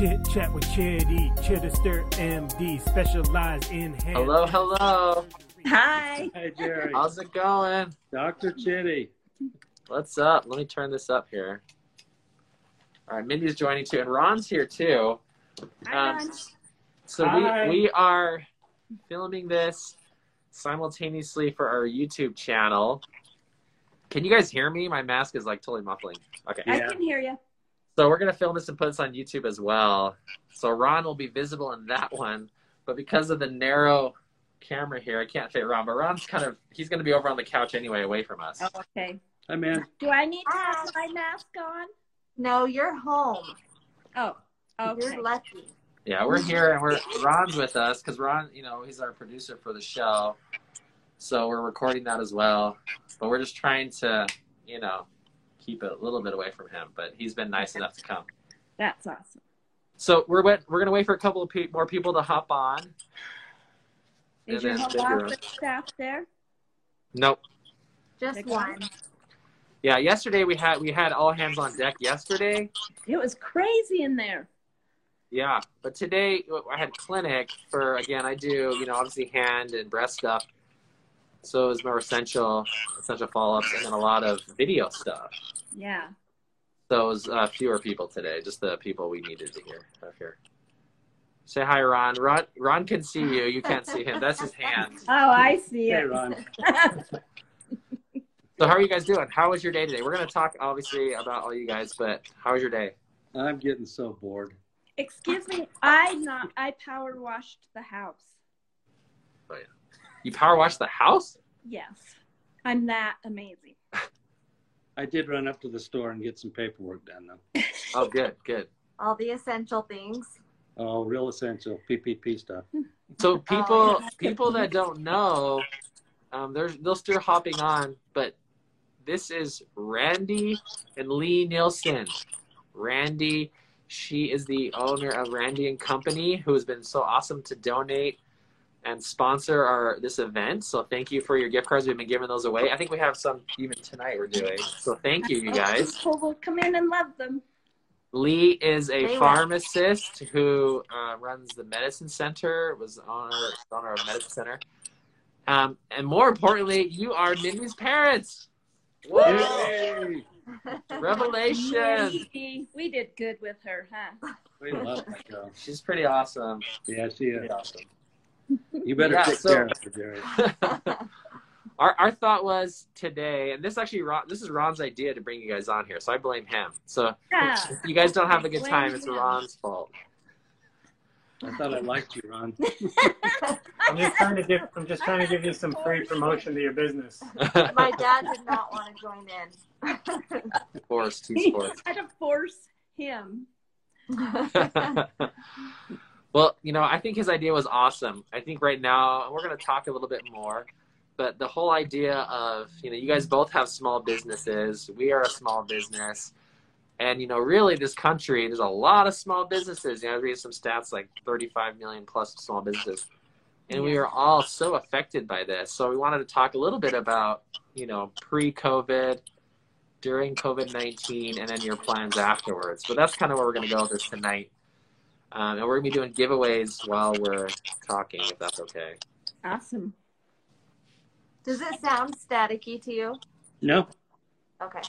Chit chat with Chitty, Chittister MD, specialized in hand. Hello, hello. Hi. Hey, Jerry. How's it going? Dr. Chitty. What's up? Let me turn this up here. All right, Mindy's joining too, and Ron's here too. Hi, Um, Ron. So Hi. we we are filming this simultaneously for our YouTube channel. Can you guys hear me? My mask is like totally muffling. Okay. I Yeah. can hear you. So we're gonna film this and put this on YouTube as well. So Ron will be visible in that one, but because of the narrow camera here, I can't fit Ron. But Ron's kind of he's gonna be over on the couch anyway, away from us. Oh, okay. Hi, man. Do I need to have my mask on? No, you're home. Oh, okay. You're lucky. Yeah, we're here and we're Ron's with us because Ron, you know, he's our producer for the show. So we're recording that as well. But we're just trying to, you know, keep it a little bit away from him. But he's been nice enough to come. That's awesome. So we're wait, we're gonna wait for a couple of pe- more people to hop on. Is And your then home office staff there? Nope. Just Nick? one. Yeah, yesterday we had we had all hands on deck yesterday. It was crazy in there. Yeah, but today I had clinic for again. I do you know obviously hand and breast stuff, so it was more essential essential follow ups and then a lot of video stuff. Yeah. So it was uh, fewer people today, just the people we needed to hear up here. Say hi, Ron. Ron Ron can see you. You can't see him. That's his hand. Oh, I see Hey, it. Ron. So how are you guys doing? How was your day today? We're gonna talk obviously about all you guys, but how was your day? I'm getting so bored. Excuse me. I not. I power washed the house. You power wash the house? Yes. I'm that amazing. I did run up to the store and get some paperwork done, though. Oh, good, good. All the essential things. Oh, real essential PPP stuff. So people yeah. people that don't know, um, they're they'll still hopping on, but this is Randy and Lee Nielsen. Randy, she is the owner of Randy and Company, who has been so awesome to donate and sponsor our this event. So thank you for your gift cards. We've been giving those away. I think we have some even tonight we're doing. So thank you, you guys. People will come in and love them. Lee is a They will. pharmacist who uh, runs the medicine center, was owner, owner of medicine center. Um, and more importantly, you are Mindy's parents. Woo! Revelation. We, we did good with her, huh? We love that girl. She's pretty awesome. Yeah, she is. Pretty awesome. You better Yeah, take so- care of her, Jerry. our, our thought was today, and this actually Ron, this is Ron's idea to bring you guys on here, so I blame him. So Yeah. if you guys don't have a good time, it's. Ron's fault. I thought I liked you, Ron. I'm just trying to give. I'm just trying to give you some free promotion to your business. My dad did not want to join in. Force two He sports. had to force him. Well, you know, I think his idea was awesome. I think right now, we're going to talk a little bit more, but the whole idea of, you know, you guys both have small businesses. We are a small business. And, you know, really this country, there's a lot of small businesses. You know, I read some stats like 35 million plus small businesses. And we are all so affected by this. So we wanted to talk a little bit about, you know, pre COVID, during COVID 19, and then your plans afterwards. But that's kind of where we're going to go with this tonight. Um, and we're going to be doing giveaways while we're talking, if that's okay. Awesome. Does it sound staticky to you? No, Okay.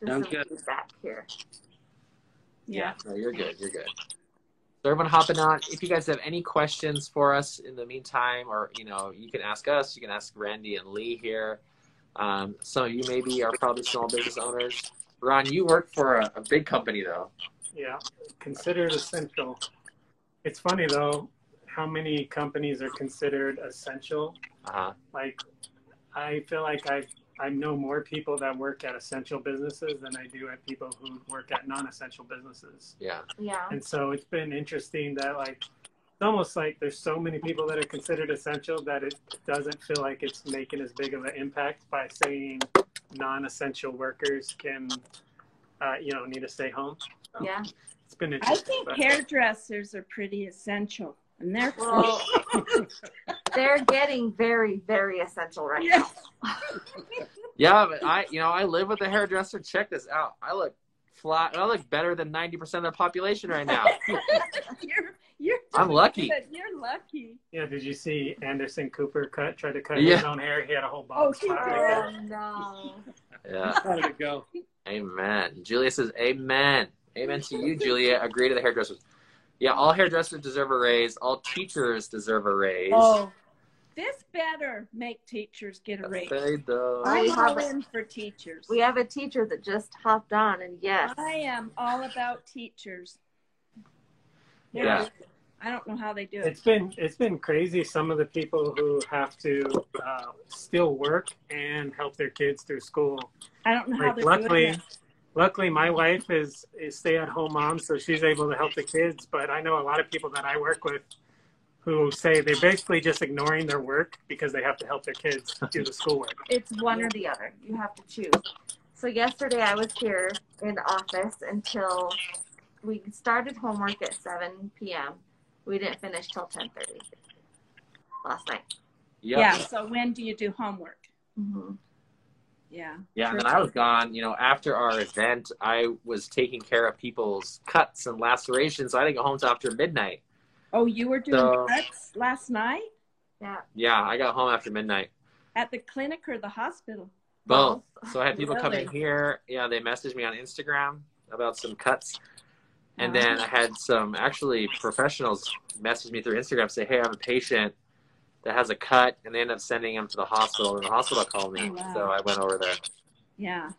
Just Sounds some good. feedback here. Yeah. No, you're good. You're good. So everyone hopping on. If you guys have any questions for us in the meantime, or you know, you can ask us. You can ask Randy and Lee here. Um, some of you maybe are probably small business owners. Ron, you work for a, a big company though. Yeah, considered essential. It's funny though how many companies are considered essential. Uh-huh. Like, I feel like I I know more people that work at essential businesses than I do at people who work at non-essential businesses. Yeah. Yeah. And so it's been interesting that like it's almost like there's so many people that are considered essential that it doesn't feel like it's making as big of an impact by saying non-essential workers can uh, you know need to stay home. So Yeah. It's been I think but- hairdressers are pretty essential. And they're Well, they're getting very, very essential right Yeah. now. Yeah, but I, you know, I live with a hairdresser. Check this out. I look fly. I look better than ninety percent of the population right now. you're you're I'm lucky. good. You're lucky. Yeah, did you see Anderson Cooper cut try to cut Yeah. his own hair? He had a whole Oh, bald he spot did. right Oh no. Yeah. How did it go? Amen. Julia says, Amen. Amen to you, Julia. Agree to the hairdressers. Yeah, all hairdressers deserve a raise. All teachers deserve a raise. Oh, this better make teachers get a raise. They do. I I'm have all in for teachers. We have a teacher that just hopped on, and yes, I am all about teachers. They're- Yeah. I don't know how they do it. It's been it's been crazy. Some of the people who have to uh, still work and help their kids through school. I don't know how Like, they're luckily, doing it. Luckily, my wife is a stay at home mom, so she's able to help the kids. But I know a lot of people that I work with who say they're basically just ignoring their work because they have to help their kids do the schoolwork. it's one or the other. You have to choose. So yesterday I was here in the office until we started homework at 7 p.m. We didn't finish till 10:30 last night. Yep. Yeah. So when do you do homework? Mm-hmm. Yeah. Yeah, and then I was gone. You know, after our event, I was taking care of people's cuts and lacerations. So I didn't go home until after midnight. Oh, you were doing So- cuts last night Yeah. Yeah, I got home after midnight. at the clinic or the hospital? Both. So I had people come in here. Yeah, they messaged me on Instagram about some cuts. And Wow. then I had some actually professionals message me through Instagram say, Hey, I have a patient that has a cut and they end up sending him to the hospital and the hospital called me. Oh, wow. So I went over there. Yeah.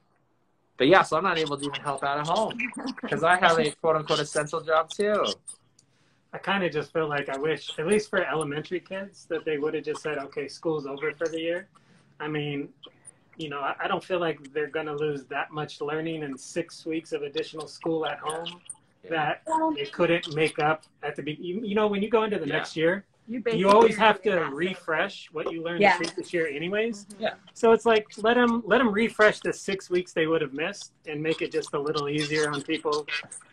But yeah, so I'm not able to even help out at home because I have a quote unquote essential job too. I kind of just feel like I wish, at least for elementary kids, that they would have just said, okay, school's over for the year. I mean, you know, I, I don't feel like they're going to lose that much learning in six weeks of additional school at home that they couldn't make up at the beginning. You know, when you go into the Yeah. next year, You, you always have to that. refresh what you learned Yeah. the previous year anyways. Mm-hmm. Yeah. So it's like let them let them refresh the six weeks they would have missed and make it just a little easier on people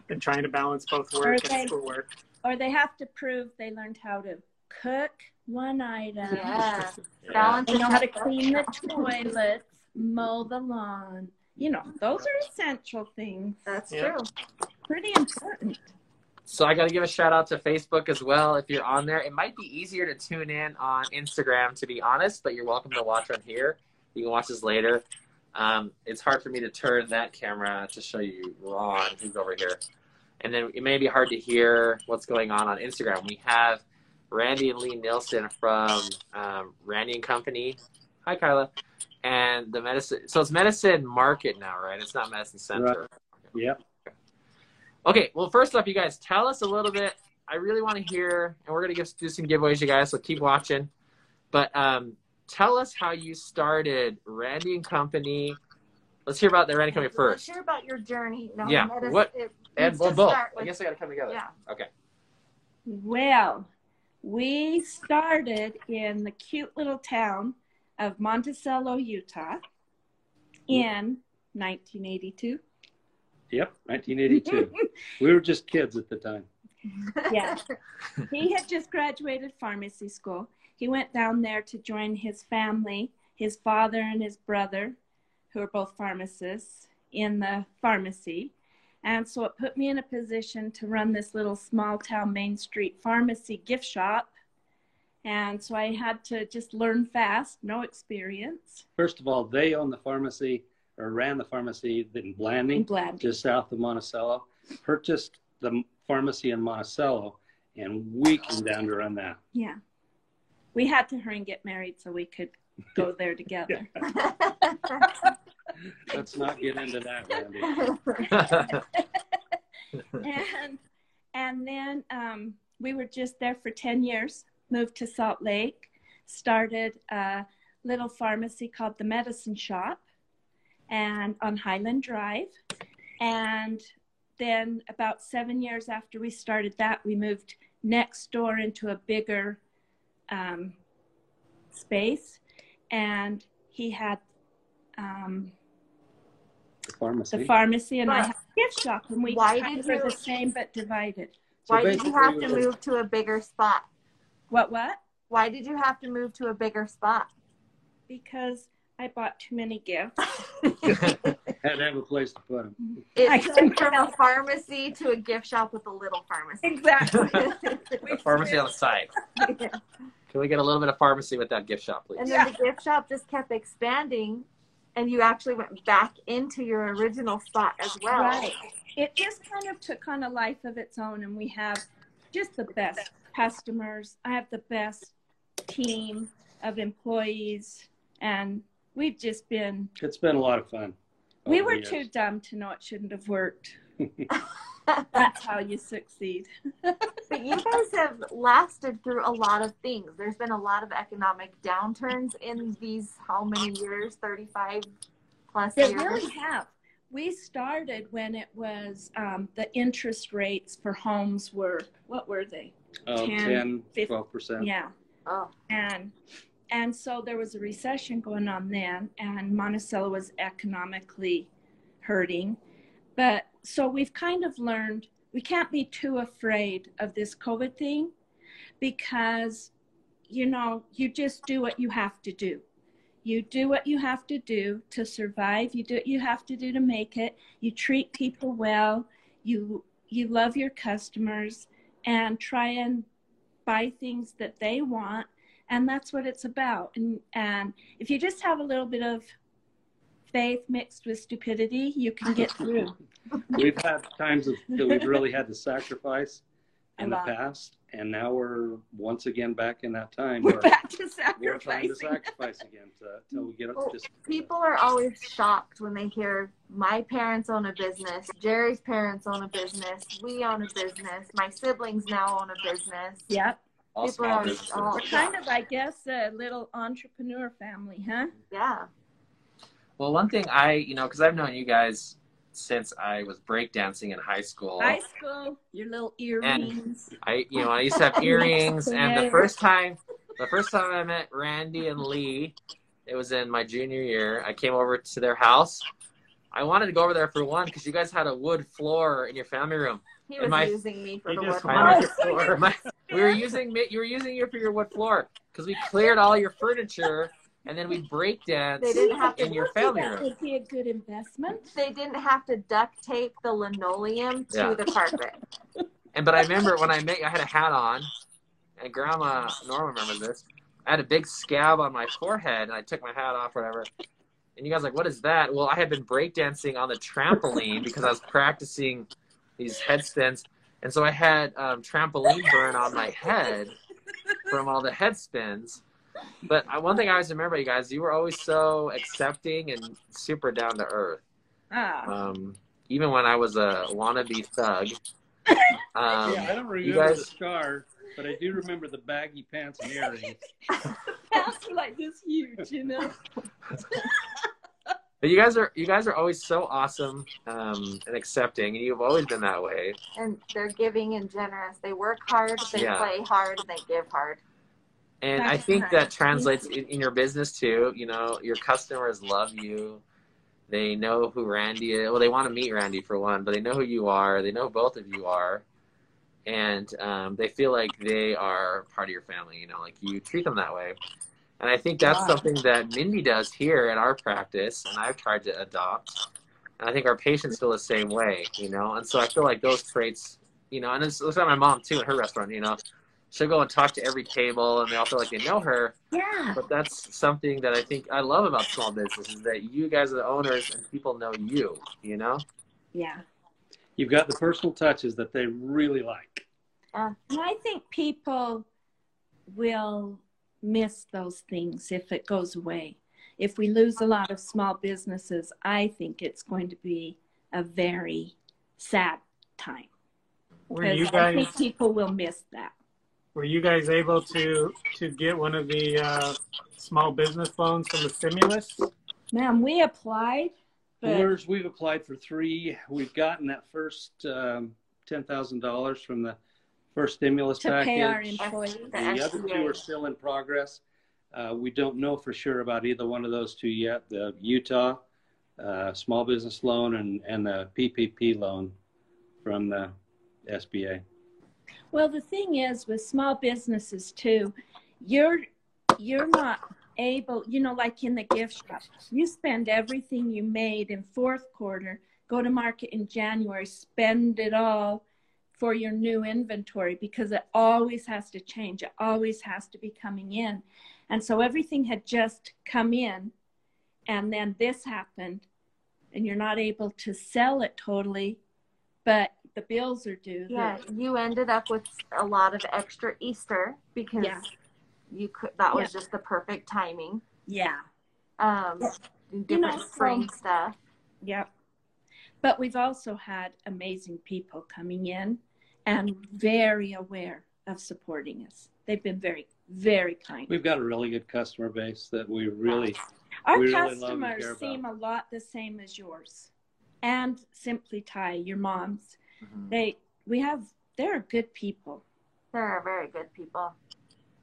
than trying to balance both work Okay. and schoolwork. Or they have to prove they learned how to cook one item. Yeah. Yeah. Balance They know how to clean the toilets, mow the lawn. You know, those are essential things. That's Yeah. true. Pretty important. So I got to give a shout out to Facebook as well. If you're on there, it might be easier to tune in on Instagram, to be honest, but you're welcome to watch on here. You can watch this later. Um, it's hard for me to turn that camera to show you Ron, who's over here. And then it may be hard to hear what's going on on Instagram. We have Randy and Lee Nilsson from um, Randy and Company. Hi, Kyla. And the medicine. So it's Medicine Market now, right? It's not Medicine Center. Right. Yep. Okay, well, first off, you guys, tell us a little bit. I really want to hear, and we're gonna give, do some giveaways, you guys. So keep watching. But um, tell us how you started Randy and Company. Let's hear about the Randy Company Let's first. hear about your journey. No, Yeah, medicine- what- it And well, both. start I guess they got to come together. Yeah. Okay. Well, we started in the cute little town of Monticello, Utah in 1982. Yep. 1982. we were just kids at the time. Yeah. he had just graduated pharmacy school. He went down there to join his family, his father and his brother, who are both pharmacists, in the pharmacy. And so it put me in a position to run this little small town Main Street pharmacy gift shop. And so I had to just learn fast, no experience First of all, they own the pharmacy or ran the pharmacy in in Blanding, Blanding. just south of Monticello. Purchased the pharmacy in Monticello, and we came down to run that. Yeah. We had to hurry and get married so we could go there together. Let's not get into that, Randy. and and then um, we were just there for 10 years moved to salt lake started a little pharmacy called the medicine shop and on highland drive and then about seven years after we started that we moved next door into a bigger um, space and he had um, The pharmacy. the pharmacy and I But had a gift shop, and we why did were you- the same but divided. So Why did you have to move to a bigger spot? What? What? Why did you have to move to a bigger spot? Because I bought too many gifts. Had to have a place to put them. I It's from a pharmacy to a gift shop with a little pharmacy. Exactly. A pharmacy on the side. Can we get a little bit of pharmacy with that gift shop, please? And then the gift shop just kept expanding, and you actually went back into your original spot as well. Right. It just kind of took on a life of its own, and we have just the best customers. I have the best team of employees, and we've just been. It's been a lot of fun. We were the too dumb to know it shouldn't have worked. That's how you succeed. But you guys have lasted through a lot of things. There's been a lot of economic downturns in these how many years? 35 plus They years. really have. We started when it was um, the interest rates for homes were what were they? Oh, 10, 10, 15, 12%. Yeah. Oh, and and so there was a recession going on then and monticello was economically hurting. But so we've kind of learned we can't be too afraid of this covid thing because you know you just do what you have to do. You do what you have to do to survive. You do what you have to do to make it. You treat people well. You you love your customers and try and buy things that they want and that's what it's about. And and if you just have a little bit of faith mixed with stupidity you can get through. We've had times of, that we've really had to sacrifice in the past, and now we're once again back in that time we're where back to we're trying to sacrifice again to, till we get up Well, to just people are always shocked when they hear my parents own a business, Jerry's parents own a business, we own a business, my siblings now own a business. yep All People small are businesses. all- we're kind of i guess a little entrepreneur family huh Yeah. Well, one thing I, you know, because I've known you guys since I was breakdancing in high school. high school your little earrings And I, you know, I used to have earrings, and the first time, the first time I met Randy and Lee, it was in my junior year. I came over to their house. I wanted to go over there for one because you guys had a wood floor in your family room. He And was my- using me for the just wood floor. to- floor. My- we were using you were using it for your wood floor because we cleared all your furniture and then we break dance They didn't have to in your family that room. would be a good investment They didn't have to duct tape the linoleum to Yeah. the carpet. And but I remember when I met, I had a hat on, and Grandma Norma remembers this. I had a big scab on my forehead, and I took my hat off, whatever. And you guys are like, what is that? Well, I had been breakdancing on the trampoline because I was practicing these headspins, and so I had um, trampoline burn on my head from all the head spins. But I, one thing I always remember, you guys, you were always so accepting and super down to earth. ah Um, even when I was a wannabe thug. Um, yeah, I don't you remember guys- the scar, but I do remember the baggy pants and earrings. The pants are like this huge you know But you guys are you guys are always so awesome um, and accepting, and you've always been that way. And they're giving and generous. They work hard, they Yeah. play hard, and they give hard. And I think nice. that translates in, in your business too. You know, your customers love you. They know who Randy is. Well, they want to meet Randy for one, but they know who you are. They know both of you are, and um, they feel like they are part of your family. You know, like you treat them that way. And I think that's Wow. something that Mindy does here in our practice, and I've tried to adopt. And I think our patients feel the same way, you know. And so I feel like those traits, you know, and it's, it's like my mom too in her restaurant, you know. She'll go and talk to every table, and they all feel like they know her. yeah But that's something that I think I love about small business is that you guys are the owners and people know you, you know? yeah You've got the personal touches that they really like. Uh, and I think people will miss those things if it goes away. If we lose a lot of small businesses, I think it's going to be a very sad time. Were Because you I guys think people will miss that. were you guys able to to get one of the uh, small business loans from the stimulus? Ma'am, we applied, but we've applied for three. We've gotten that first um, ten thousand dollars from the first stimulus to package. pay our employees. The The other two are still in progress. Uh, we don't know for sure about either one of those two yet. The Utah uh, small business loan and, and the PPP loan from the SBA. Well, the thing is with small businesses too, you're you're not able, you know, like in the gift shop, you spend everything you made in fourth quarter, go to market in January, spend it all for your new inventory because it always has to change. It always has to be coming in. And so everything had just come in, and then this happened, and you're not able to sell it totally, but the bills are due. Yeah, you ended up with a lot of extra Easter because Yeah. you could. That was Yeah. just the perfect timing. Yeah. Um, different know, spring so- stuff. Yep. But we've also had amazing people coming in and very aware of supporting us. They've been very, very kind. We've got a really good customer base that we really, Our we really love and customers about. seem a lot the same as yours. And Simply Thai, your mom's. Mhm. They we have they're good people. They're very good people.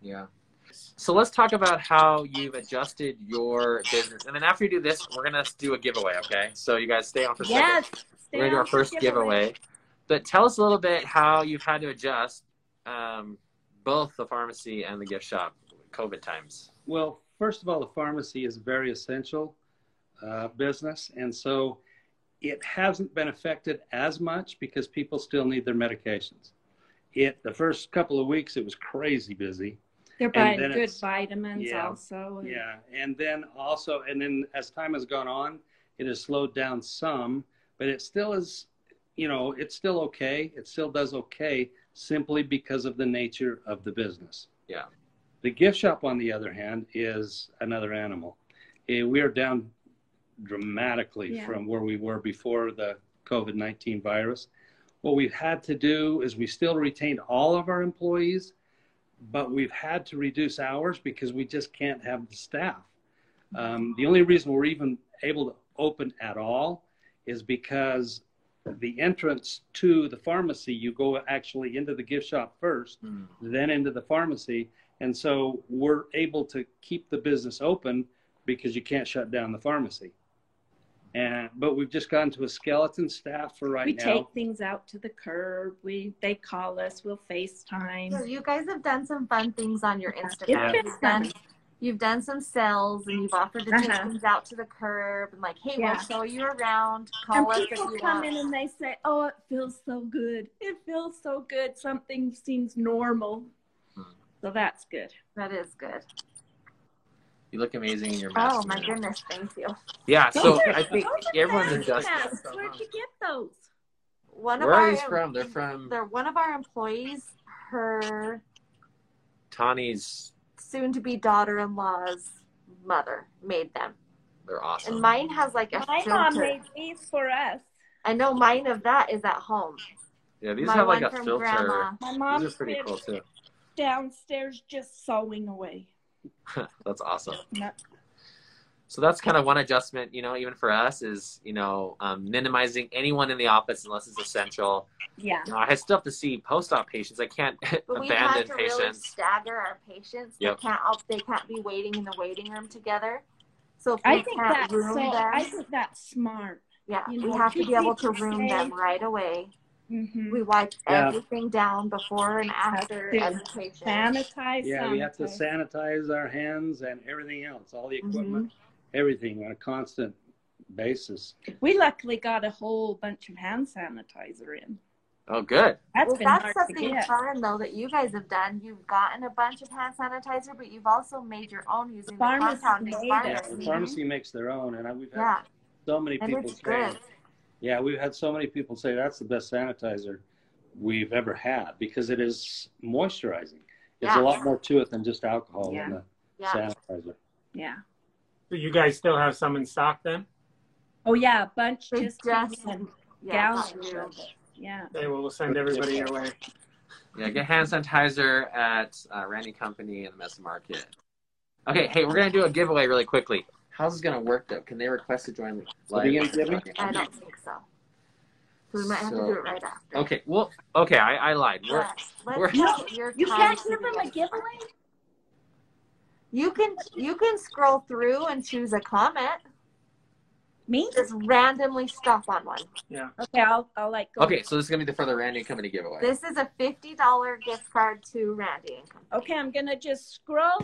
Yeah. So let's talk about how you've adjusted your business, and then after you do this, we're gonna do a giveaway. Okay? So you guys stay on for a second. Yes. We're gonna do our first for giveaway. But tell us a little bit how you've had to adjust um, both the pharmacy and the gift shop COVID times. well, first of all, the pharmacy is a very essential uh, business. And so it hasn't been affected as much because people still need their medications. It, the first couple of weeks, it was crazy busy. They're buying good vitamins yeah, also. and- Yeah, and then also, and then as time has gone on, it has slowed down some, but it still is, you know, it's still okay. It still does okay simply because of the nature of the business. Yeah. The gift shop, on the other hand, is another animal. Eh, We are down dramatically Yeah. from where we were before the COVID 19 virus. What we've had to do is we still retained all of our employees, but we've had to reduce hours because we just can't have the staff. Um, the only reason we're even able to open at all is because the entrance to the pharmacy, you go actually into the gift shop first, hmm. then into the pharmacy. And so we're able to keep the business open because you can't shut down the pharmacy. And but we've just gotten to a skeleton staff for right we now. We take things out to the curb. We they call us. We'll So FaceTime. you guys have done some fun things on your Yeah. Instagram. It's You've done, some sales and you've offered to take Uh-huh. things out to the curb and like, hey, Yeah. we'll show you around. And Call us if people you come want. in and they say, "Oh, it feels so good. It feels so good. Something seems normal." So that's good. That is good. You look amazing in your mask. Oh my goodness, thank you. Yeah, so are- I think everyone's fancy adjusted. masks. Where'd you get those? One Where of are our these from? They're from they're one of our employees, her Tawny's. Soon to be daughter in law's mother made them. They're awesome. And mine has like a My mom made these for us. I know mine of that is at home. yeah, these My have like a from filter. grandma. My mom These are pretty cool too. downstairs just sewing away. That's awesome. No- So that's kind of one adjustment, you know, even for us is, you know, um, minimizing anyone in the office unless it's essential. Yeah. You know, I still have to see post-op patients. I can't But we've had abandon to really patients. stagger our patients. Yep. They can't all, they can't be waiting in the waiting room together. So if we I think can't that's room so. them, I think that's smart. yeah, you we know, have to be able to people room them right away. Mm-hmm. We wipe Yeah. everything down before and after to every patient. Sanitize. Yeah, we have to sanitize. sanitize our hands and everything else, all the Mm-hmm. Equipment, everything on a constant basis. We luckily got a whole bunch of hand sanitizer in. Oh, good. That's Well, been that's hard to something fun though that you guys have done. You've gotten a bunch of hand sanitizer, but you've also made your own using the Pharmacy compounding made Yeah, pharmacy. the pharmacy makes their own, and I- we've had Yeah, so many and people say, good. yeah, we've had so many people say that's the best sanitizer we've ever had because it is moisturizing. There's Yeah. a lot more to it than just alcohol Yeah. in the Yeah. sanitizer. Yeah. So you guys still have some in stock then? Oh yeah, a bunch They just just- came in. Yeah, gallons got you. of it. Yeah. They will we'll send everybody your way. Yeah, get hand sanitizer at uh, Randy Company in the Medicine Market. Okay, hey, we're gonna do a giveaway really quickly. How's this gonna work though? Can they request to join What are you gonna give me? I don't think so. So we might have to do it right after. Okay, well, okay, I, I lied. We're, we're, get your You time can't give them a giveaway? You can you can scroll through and choose a comment. Me? Just randomly stop on one. Yeah. Okay, I'll I'll like go. okay, so this is gonna be the for the Randy Company giveaway. This is a fifty dollar gift card to Randy and Company. Okay, I'm gonna just scroll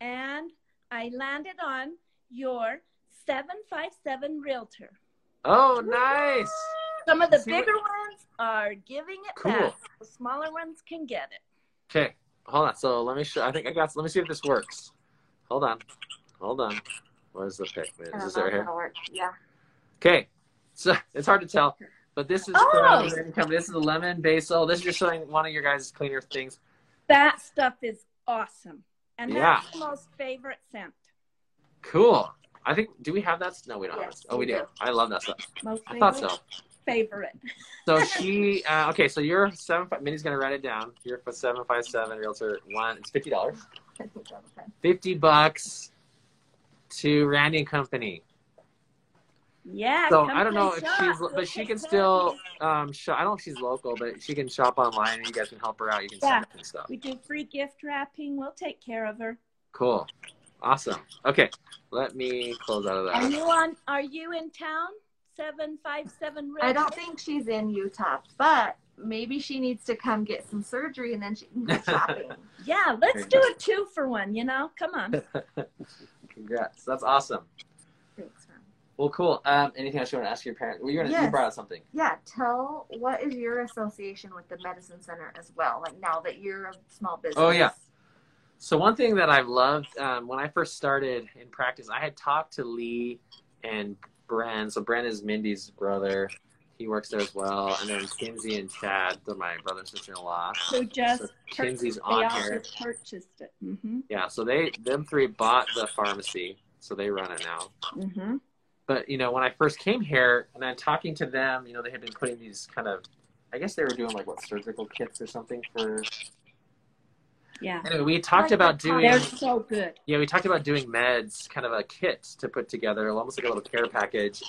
and I landed on your 757 realtor. Oh, nice. Some of the See what- bigger ones are giving it Cool. back. The smaller ones can get it. Okay, hold on. So let me show. I think I got. Let me see if this works. Hold on. Hold on. Where's the pic? I Is this right here? Yeah. Okay, so it's hard to tell, but this is Oh! from the American company. This is the lemon basil. This is just showing one of your guys' cleaner things. That stuff is awesome. And Yeah. that's the most favorite scent. Cool. I think. Do we have that? No, we don't have Yes, that. Oh, we do. do. I love that stuff. Most I favorite. thought so. Favorite. So she. Uh, okay, so you're seven. Five, Mindy's gonna write it down. You're for seven five seven realtor one. It's fifty dollars. I think that'll be fine. Fifty bucks to Randy and Company. Yeah. So I don't know if shop. she's, but she can still um shop. I don't know if she's local, but she can shop online, and you guys can help her out. You can Yeah. send her and stuff. We do free gift wrapping. We'll take care of her. Cool, awesome. Okay, let me close out of Are that. you on? Are you in town? Seven five seven. I don't think she's in Utah, but maybe she needs to come get some surgery and then she can go shopping. Yeah, let's do a two for one. You know, come on. Congrats, that's awesome. Thanks, Ron. Well, cool. Um, anything else you want to ask your parents? Well, you're gonna you Yes. brought out something. Yeah, tell what is your association with the medicine center as well? Like now that you're a small business. Oh, yeah. So one thing that I've loved um, when I first started in practice, I had talked to Lee and Bren. So Bren is Mindy's brother. He works there as well, and then Kinsey and Chad, they're my brother and sister-in-law. Who just So Kinsey's they on also here. purchased it. Mm-hmm. Yeah, so they them three bought the pharmacy, so they run it now. Mm-hmm. But you know, when I first came here and then talking to them, you know, they had been putting these kind of, I guess they were doing like what surgical kits or something for. Yeah. Anyway, we talked Like about doing. They're so good. Yeah, we talked about doing meds, kind of a kit to put together, almost like a little care package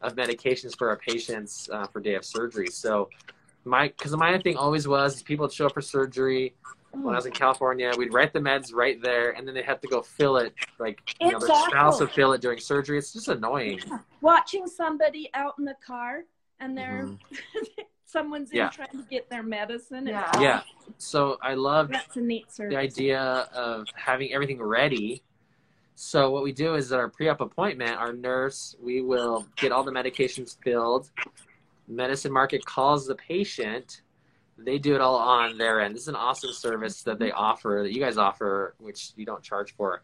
of medications for our patients uh, for day of surgery. So, my because my thing always was people would show up for surgery when I was in California. We'd write the meds right there, and then they have to go fill it. Like you know, It's their spouse awful. would fill it during surgery. It's just annoying. Watching somebody out in the car and they're Mhm. someone's in trying to get their medicine. It's Yeah. awful. Yeah. So I love That's a neat the idea of having everything ready. So what we do is at our pre-op appointment, our nurse, we will get all the medications filled. Medicine Market calls the patient. They do it all on their end. This is an awesome service that they offer, that you guys offer, which you don't charge for.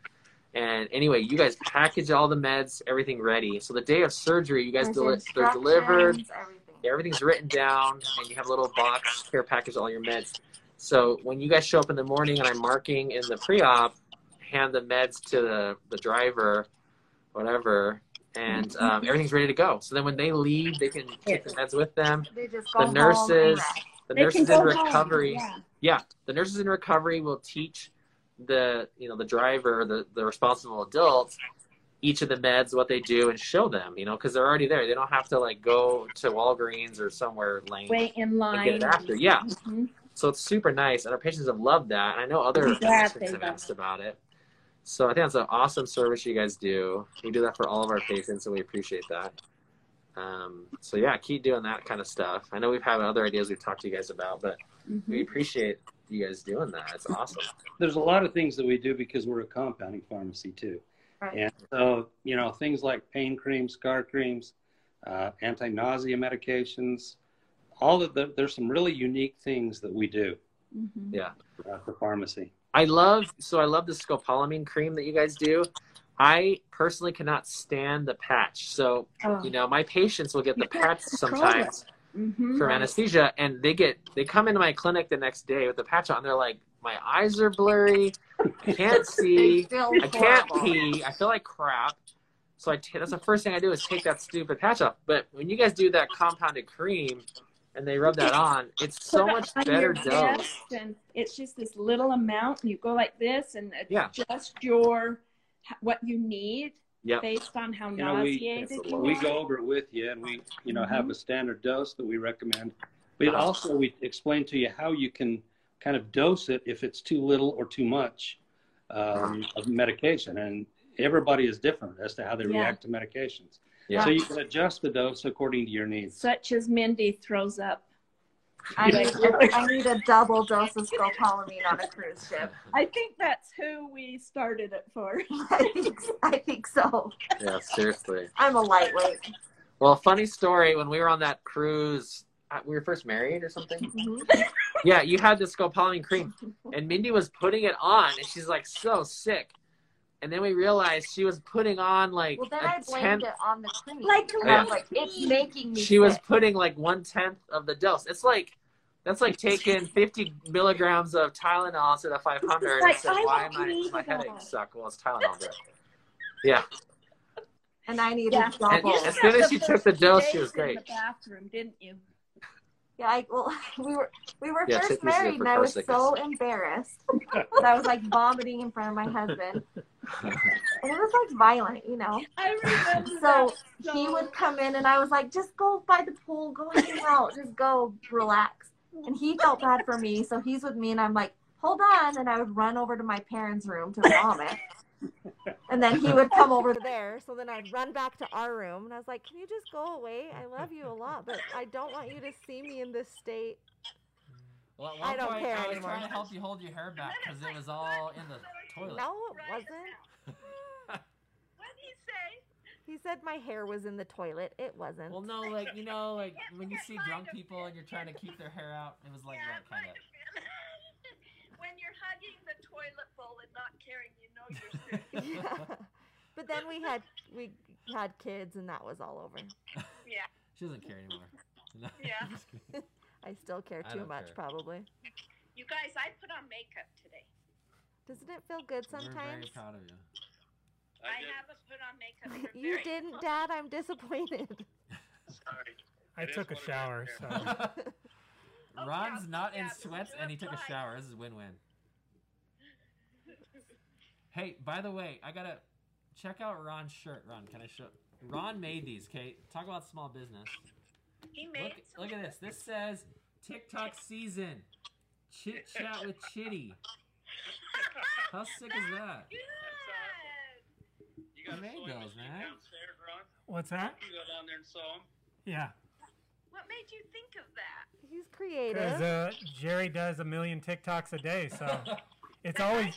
And anyway, you guys package all the meds, everything ready. So the day of surgery, you guys There's deli- they're delivered Everything. Everything's written down and you have a little box care package all your meds. So when you guys show up in the morning and i'm marking in the pre-op hand the meds to the, the driver whatever and um, everything's ready to go. So then when they leave they can take the meds with them. They just the go home and nurses the They nurses in recovery yeah. yeah the nurses in recovery will teach the you know the driver the, the responsible adult each of the meds what they do and show them you know because they're already there. They don't have to like go to walgreens or somewhere lane Wait in and line. get it after. Yeah. Mhm. so it's super nice and our patients have loved that and i know other I'm glad districts they have love asked about it. So i think that's an awesome service you guys do. We do that for all of our patients and we appreciate that. Um, so yeah keep doing that kind of stuff. I know we've had other ideas we've talked to you guys about but Mhm. we appreciate you guys doing that. It's awesome. There's a lot of things that we do because we're a compounding pharmacy too. Right. And so, you know, things like pain creams, scar creams, uh, anti-nausea medications, all of the, there's some really unique things that we do Mhm. uh, for pharmacy. I love so I love the scopolamine cream that you guys do. I personally cannot stand the patch. So, Oh. you know, my patients will get the You patch control sometimes Mhm. from anesthesia and they get they come into my clinic the next day with the patch on. They're like, My eyes are blurry, I can't see, I can't pee, I feel like crap. So I t- that's the first thing I do is take that stupid patch off. But when you guys do that compounded cream and they rub that on, it's so Put it much better your dose. And it's just this little amount, and you go like this, and Yeah. adjust your what you need Yep. based on how You know, we- nauseated you We go over it with you and we, you know, Mm-hmm. have a standard dose that we recommend. But also we explain to you how you can kind of dose it if it's too little or too much um, of medication. And everybody is different as to how they Yeah. react to medications. Yeah. So you can adjust the dose according to your needs. Such as Mindy throws up I need, I need a double dose of scopolamine on a cruise ship. I think that's who we started it for. I think, I think so. Yeah, seriously. I'm a lightweight. Well, funny story. When we were on that cruise, we were first married or something. Mhm. Yeah, you had the scopolamine cream, and Mindy was putting it on, and she's like so sick. And then we realized she was putting on like Well, then a I blamed tenth. it on the cream. Like And Yeah. Like, it's making me She was putting like one tenth of the dose. It's like that's like taking 50 milligrams of Tylenol instead of 500. Like, and said, why am I? believe My that." headaches suck. Well, it's Tylenol. But yeah. And I needed Yeah. double. As soon as she took the dose, she Days was in great. the bathroom, didn't you? Yeah, I, well, we were we were Yeah, first married, and I was so embarrassed that I was like vomiting in front of my husband, and it was like violent, you know. I remember So that he would come in, and I was like, "Just go by the pool, go hang out, just go relax." And he felt bad for me, so he's with me, and I'm like, "Hold on," and I would run over to my parents' room to vomit. And then he would come over there. So then I'd run back to our room, and I was like, "Can you just go away? I love you a lot, but I don't want you to see me in this state." Well, I don't point, care I was anymore. trying to help you hold your hair back because it was all in the toilet. No, it wasn't. What did he say? He said my hair was in the toilet. It wasn't. Well, no, like you know, like when you see drunk people and you're trying to keep their hair out, it was like that kind of. when you're hugging the toilet bowl and not caring, you know yeah. But then we had we had kids, and that was all over. Yeah. she doesn't care anymore. No, Yeah. I'm just kidding. I still care I too much, care. probably. You guys, I put on makeup today. Doesn't it feel good We're sometimes? very proud of you. I, haven't put on makeup. for you very didn't, long. Dad. I'm disappointed. Sorry. I It is took a what it is, shower, so Oh, Ron's yeah, not in sweats and he took a shower. This is win-win. Hey, by the way, I gotta check out Ron's shirt. Ron, can I show? Ron made these. Okay, talk about small business. He made Look, look at this. This says TikTok season. Chit chat with Chitty. How sick is that? Good. You got Who made those, man? downstairs, Ron? what's that? You go down there and sew them. Yeah, What made you think of that? He's because creative. uh, Jerry does a million TikToks a day, so it's The always.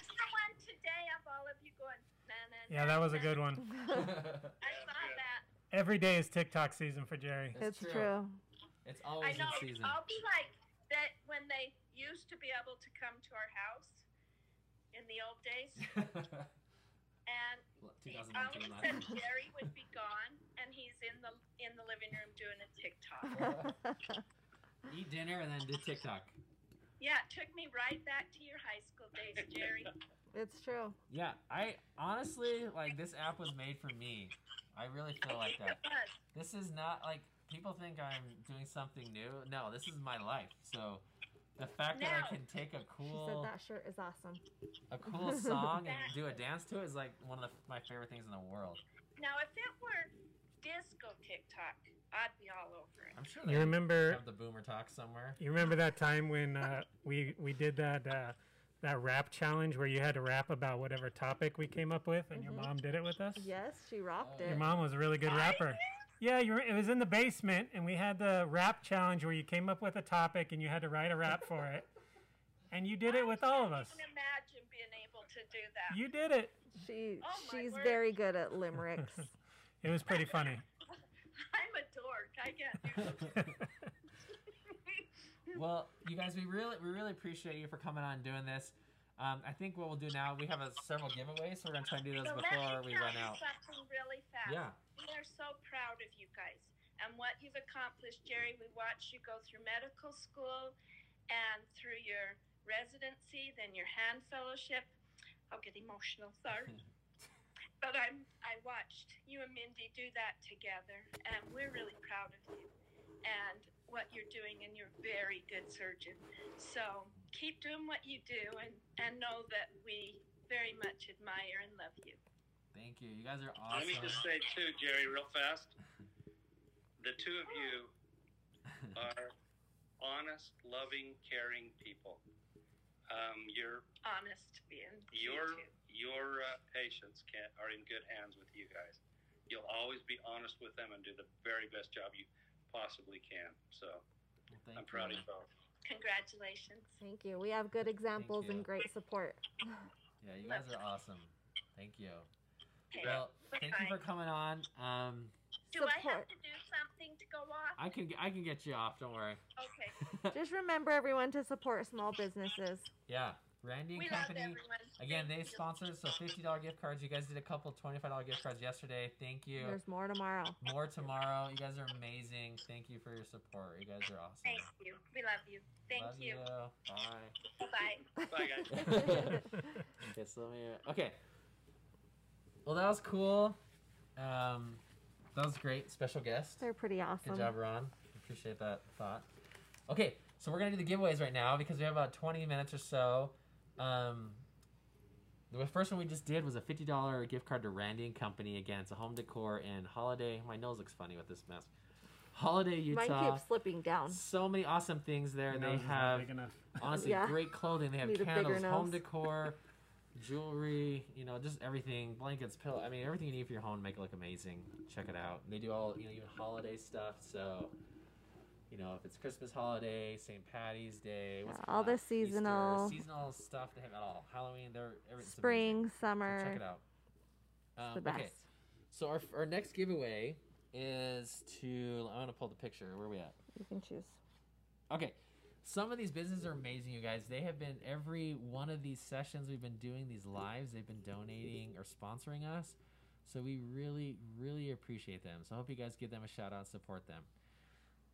Yeah, that was a good one. I saw that. Every day is TikTok season for Jerry. it's true. true. It's I always know. in season. I'll be like that when they used to be able to come to our house in the old days, and all of 2019 a sudden. Jerry would be gone, and he's in the in the living room doing a TikTok. Eat dinner and then do TikTok. Yeah, it took me right back to your high school days, Jerry. It's true. Yeah, I honestly like this app was made for me. I really feel like that. This is not like people think I'm doing something new. No, this is my life. So the fact that I can take a cool She said that shirt is awesome. a cool song and do a dance to it is like one of the, my favorite things in the world. Now, if it were disco TikTok, I'd be all over it. I'm sure You they remember? have the boomer talk somewhere. You remember that time when uh, we we did that uh, that rap challenge where you had to rap about whatever topic we came up with, and your Mhm. mom did it with us. Yes, she rocked it. Your mom was a really good I rapper. Yeah, you were, it was in the basement, and we had the rap challenge where you came up with a topic and you had to write a rap for it, and you did it with all of us. I can't imagine being able to do that. You did it. She Oh, she's word. very good at limericks. It was pretty funny. I'm a dork. I can't do that. well, you guys, we really we really appreciate you for coming on and doing this. Um, I think what we'll do now, we have a, several giveaways, so we're gonna try and do those So before we run out. something really fast. Yeah. We are so proud of you guys and what you've accomplished, Jerry. We watched you go through medical school and through your residency, then your hand fellowship. I'll get emotional, sorry. but I'm I watched you and Mindy do that together, and we're really proud of you and what you're doing, and you're a very good surgeon. So keep doing what you do, and and know that we very much admire and love you. Thank you. You guys are awesome. Let me just say too, Jerry, real fast. The two of you are honest, loving, caring people. Um, your honest being. your too. your uh, patients can are in good hands with you guys. You'll always be honest with them and do the very best job you possibly can. So Well, I'm proud you. of you both. Congratulations. Thank you. We have good examples and great support. Yeah, you guys are awesome. Thank you. Okay. Well, thank you for coming on. Um, Do I have to do something to go off? I can I can get you off. Don't worry. Okay. Just remember, everyone, to support small businesses. Yeah, Randy and We love Company. everyone. Again, Thank they you. sponsor so fifty dollar gift cards. You guys did a couple twenty five dollar gift cards yesterday. Thank you. There's more tomorrow. More tomorrow. You guys are amazing. Thank you for your support. You guys are awesome. Thank you. We love you. Thank Love you. Bye. Bye. Bye, guys. okay, so let me. Okay. Well, that was cool. Um, that was great. Special guest. They're pretty awesome. Good job, Ron. Appreciate that thought. Okay, so we're gonna do the giveaways right now because we have about 20 minutes or so. Um, the first one we just did was a $50 gift card to Randy and Company. Again, it's a home decor and holiday. My nose looks funny with this mask. Holiday Mine Utah. keeps slipping down. So many awesome things there. Your They nose is not have big enough. honestly Yeah. great clothing. They have Need candles, home decor, jewelry. You know, just everything. Blankets, pillow. I mean, everything you need for your home to make it look amazing. Check it out. They do all you know, even holiday stuff. So, you know, if it's Christmas holiday, St. Patty's Day, what's Yeah, all the that? Easter, seasonal- seasonal stuff. They have it all. Halloween. They're Spring, amazing. So summer. check it out. Um, the Okay, best. so our our next giveaway is to. I want to pull the picture. Where are we at? You can choose. Okay. Some of these businesses are amazing, you guys. They have been every one of these sessions we've been doing these lives, they've been donating or sponsoring us. So we really, really appreciate them. So I hope you guys give them a shout out support them.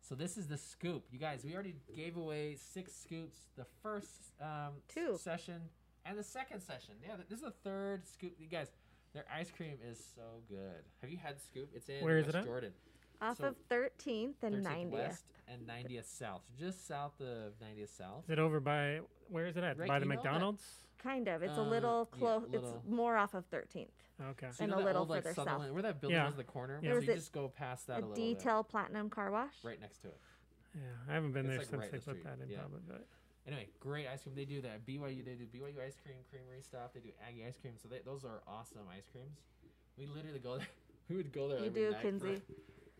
So this is the scoop. You guys, we already gave away six scoops the first um, Two. session and the second session. Yeah, this is the third scoop. You guys, their ice cream is so good. Have you had scoop? It's in Where is West it at? Jordan. Off So- of 13th and 13th 90th. West and 90th South, just south of 90th South. Is it over by where is it at? Rick, by the you know that- McDonald's? Kind of. It's Uh, a little yeah, close. little. It's more off of 13th. Okay. So you and know a that little old, like, further Sutherland- south. Where that building Yeah. was, the corner. Yeah. So There's you a- just go past that a, A little bit, detail platinum car wash. right next to it. Yeah, I haven't been It's, there like, since right they up the put that in. Yeah. Probably, but Anyway, great ice cream. They do that. BYU. They do BYU ice cream, creamery stuff. They do Aggie ice cream. So they, those are awesome ice creams. We literally go there. We would go there. You every do, night Kinsey.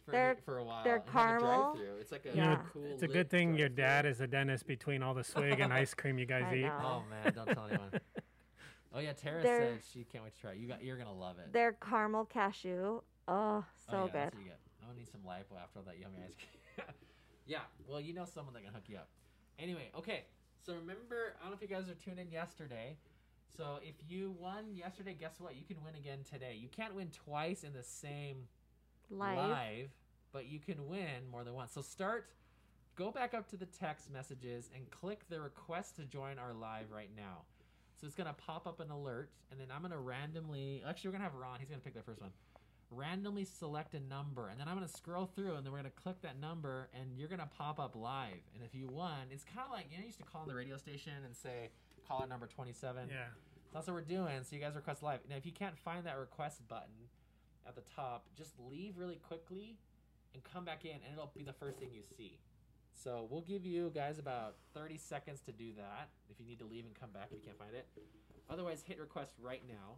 For, for, They're- for a while. they're and caramel. It's like a You know, cool. it's a good thing your dad is a dentist between all the swig and ice cream you guys I eat. know. Oh man, don't tell anyone. Oh yeah, Tara They're- said she can't wait to try. it. You got. You're gonna love it. They're caramel cashew. Oh, so oh, yeah, That's good. what you get. I'm gonna need some lipo after all that yummy ice cream. yeah. Well, you know someone that can hook you up. Anyway, okay. So remember, I don't know if you guys are tuned in yesterday. So if you won yesterday, guess what? You can win again today. You can't win twice in the same Live. but you can win more than once. So start, go back up to the text messages and click the request to join our live right now. So it's gonna pop up an alert, and then I'm gonna randomly. Actually, we're gonna have Ron. He's gonna pick the first one. Randomly select a number, and then I'm gonna scroll through, and then we're gonna click that number, and you're gonna pop up live. And if you won, it's kind of like you know, you used to call on the radio station and say, "Call at number 27." Yeah. That's what we're doing. So you guys request live. Now, if you can't find that request button at the top, just leave really quickly and come back in, and it'll be the first thing you see. So we'll give you guys about 30 seconds to do that. If you need to leave and come back if you can't find it. Otherwise, hit request right now.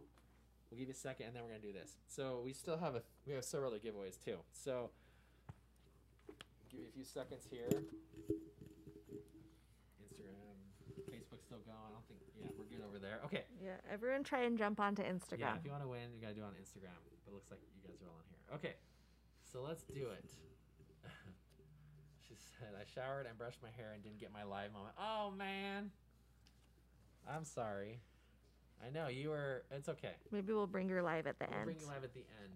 We'll give you a second, and then we're gonna do this. So we still have a we have several other giveaways too. So give you a few seconds here. Instagram, Facebook's still going. I don't think. Yeah, we're good over there. Okay. Yeah, everyone try and jump onto Instagram. Yeah, if you want to win, you gotta do it on Instagram. But it looks like you guys are all in here. Okay, so let's do it. she said, "I showered and brushed my hair and didn't get my live moment." Oh man, I'm sorry. I know you were. It's okay. Maybe we'll bring her live at the We'll end. bring you live at the end.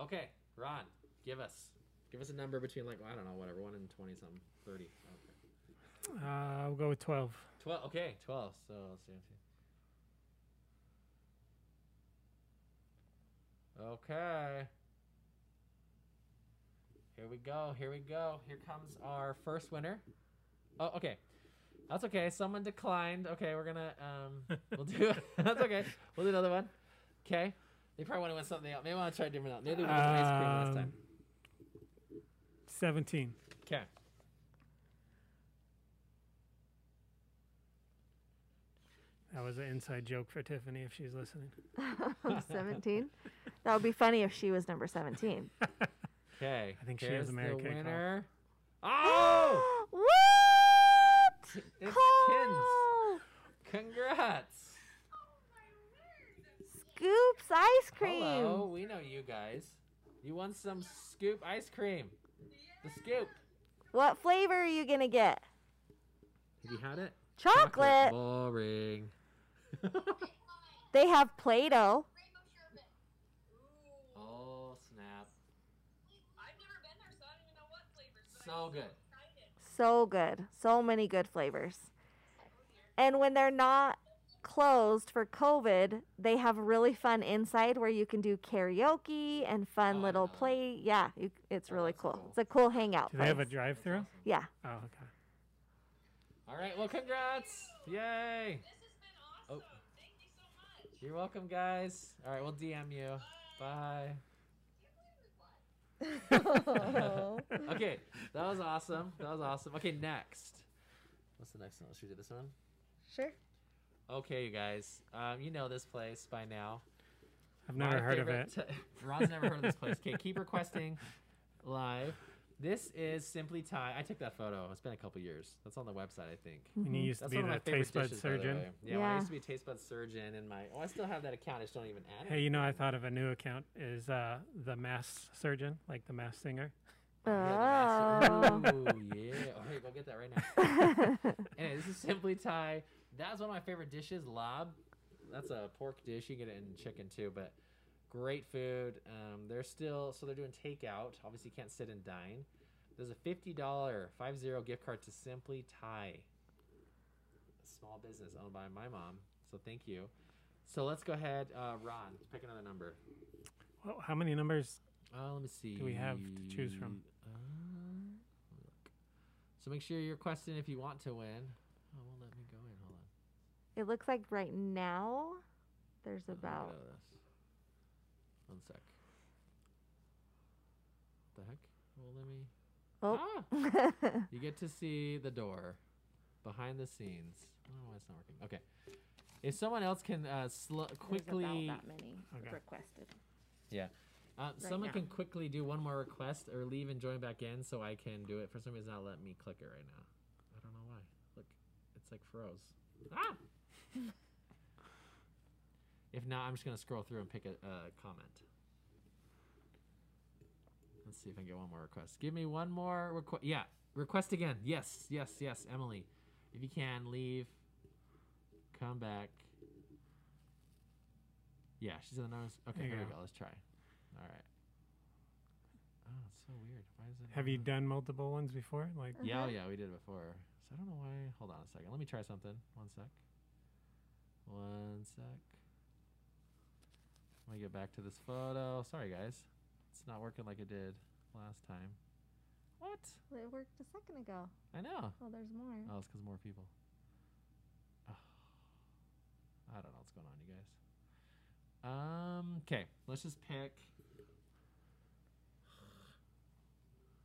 Okay, Ron, give us give us a number between like I don't know whatever one and twenty something thirty. Okay. Uh, we'll go with 12. Twelve. Okay, twelve. So let's see. let's see. Okay. Here we go. Here we go. Here comes our first winner. Oh, okay. That's okay. Someone declined. Okay, we're gonna um, we'll do. That's okay. We'll do another one. Okay. They probably want to win something else. Maybe want to try a different. one. Maybe they won ice cream last Um, time. 17. Okay. That was an inside joke for Tiffany if she's listening. 17. That would be funny if she was number 17. Okay. I think she Here's has a the winner. Oh, what? it's Cole! Kins. Congrats. Scoops ice cream. Hello, we know you guys. You want some scoop ice cream? The scoop. What flavor are you gonna get? Have you had it? Chocolate. Boring. They have Play-Doh. Rainbow sherbet. Ooh. oh snap! I've never been there, so I don't even know what flavors. but So good. excited. So good. So many good flavors. Oh, and when they're not closed for COVID, they have really fun inside where you can do karaoke and fun Oh, little no. play. Yeah, you, it's Oh, really cool. cool. It's a cool hangout. Do they have a drive-through? Yeah. Oh, okay. All right. Well, congrats! Yay! This has been awesome. Oh. Thank you so much. You're welcome, guys. All right, we'll DM you. Bye. Okay, that was awesome. That was awesome. Okay, next. What's the next one? Should we do this one? Sure. Okay, you guys. Um, you know this place by now. I've never My heard of it. t- Ron's never heard of this place. Okay, keep requesting live. This is Simply Thai. I took that photo. It's been a couple years. That's on the website, I think. When you used to That's be one of my the taste bud dishes, surgeon. way. Yeah, when I used to be a taste bud surgeon, and my oh, I still have that account. I just don't even add it. Hey, you know, I thought of a new account. Is uh, the mass surgeon, like the mass singer? Oh. Oh yeah. Oh, hey, go get that right now. anyway, this is Simply Thai. That's one of my favorite dishes. Lob. That's a pork dish. You can get it in chicken too, but great food. Um, they're still so they're doing takeout. Obviously, you can't sit and dine. There's a fifty dollar five zero gift card to Simply Thai, a small business owned by my mom. So thank you. So let's go ahead, uh, Ron. Pick another number. Well, how many numbers? Uh, let me see. Do we have to choose from? Uh, let me look. So make sure you're requesting if you want to win. Oh, won't let me go in. Hold on. It looks like right now there's Let me get out about of this. One sec. What the heck? Well, let me. oh Ah! You get to see the door behind the scenes. I don't know why it's not working. Okay. If someone else can uh, sl- quickly. There's about that many Okay. requested. Yeah. Uh, someone now. can quickly do one more request or leave and join back in so I can do it. For some reason, not letting me click it right now. I don't know why. Look, it's like froze. Ah! if not, I'm just going to scroll through and pick a, a comment. Let's see if I can get one more request. Give me one more request. Yeah, request again. Yes, yes, yes, Emily. If you can, leave. Come back. Yeah, she's in the nose. Okay, There you here we go. go. Let's try. All right. Oh, it's so weird. Why is it? Have you not- done multiple ones before? Like, Yeah, oh, mm-hmm. yeah, we did it before. So I don't know why. Hold on a second. Let me try something. One sec. One sec. Let me get back to this photo. Sorry, guys. It's not working like it did last time. What? It worked a second ago. I know. Oh, there's more. Oh, it's because more people. Oh, I don't know what's going on, you guys. Um. Okay, let's just pick.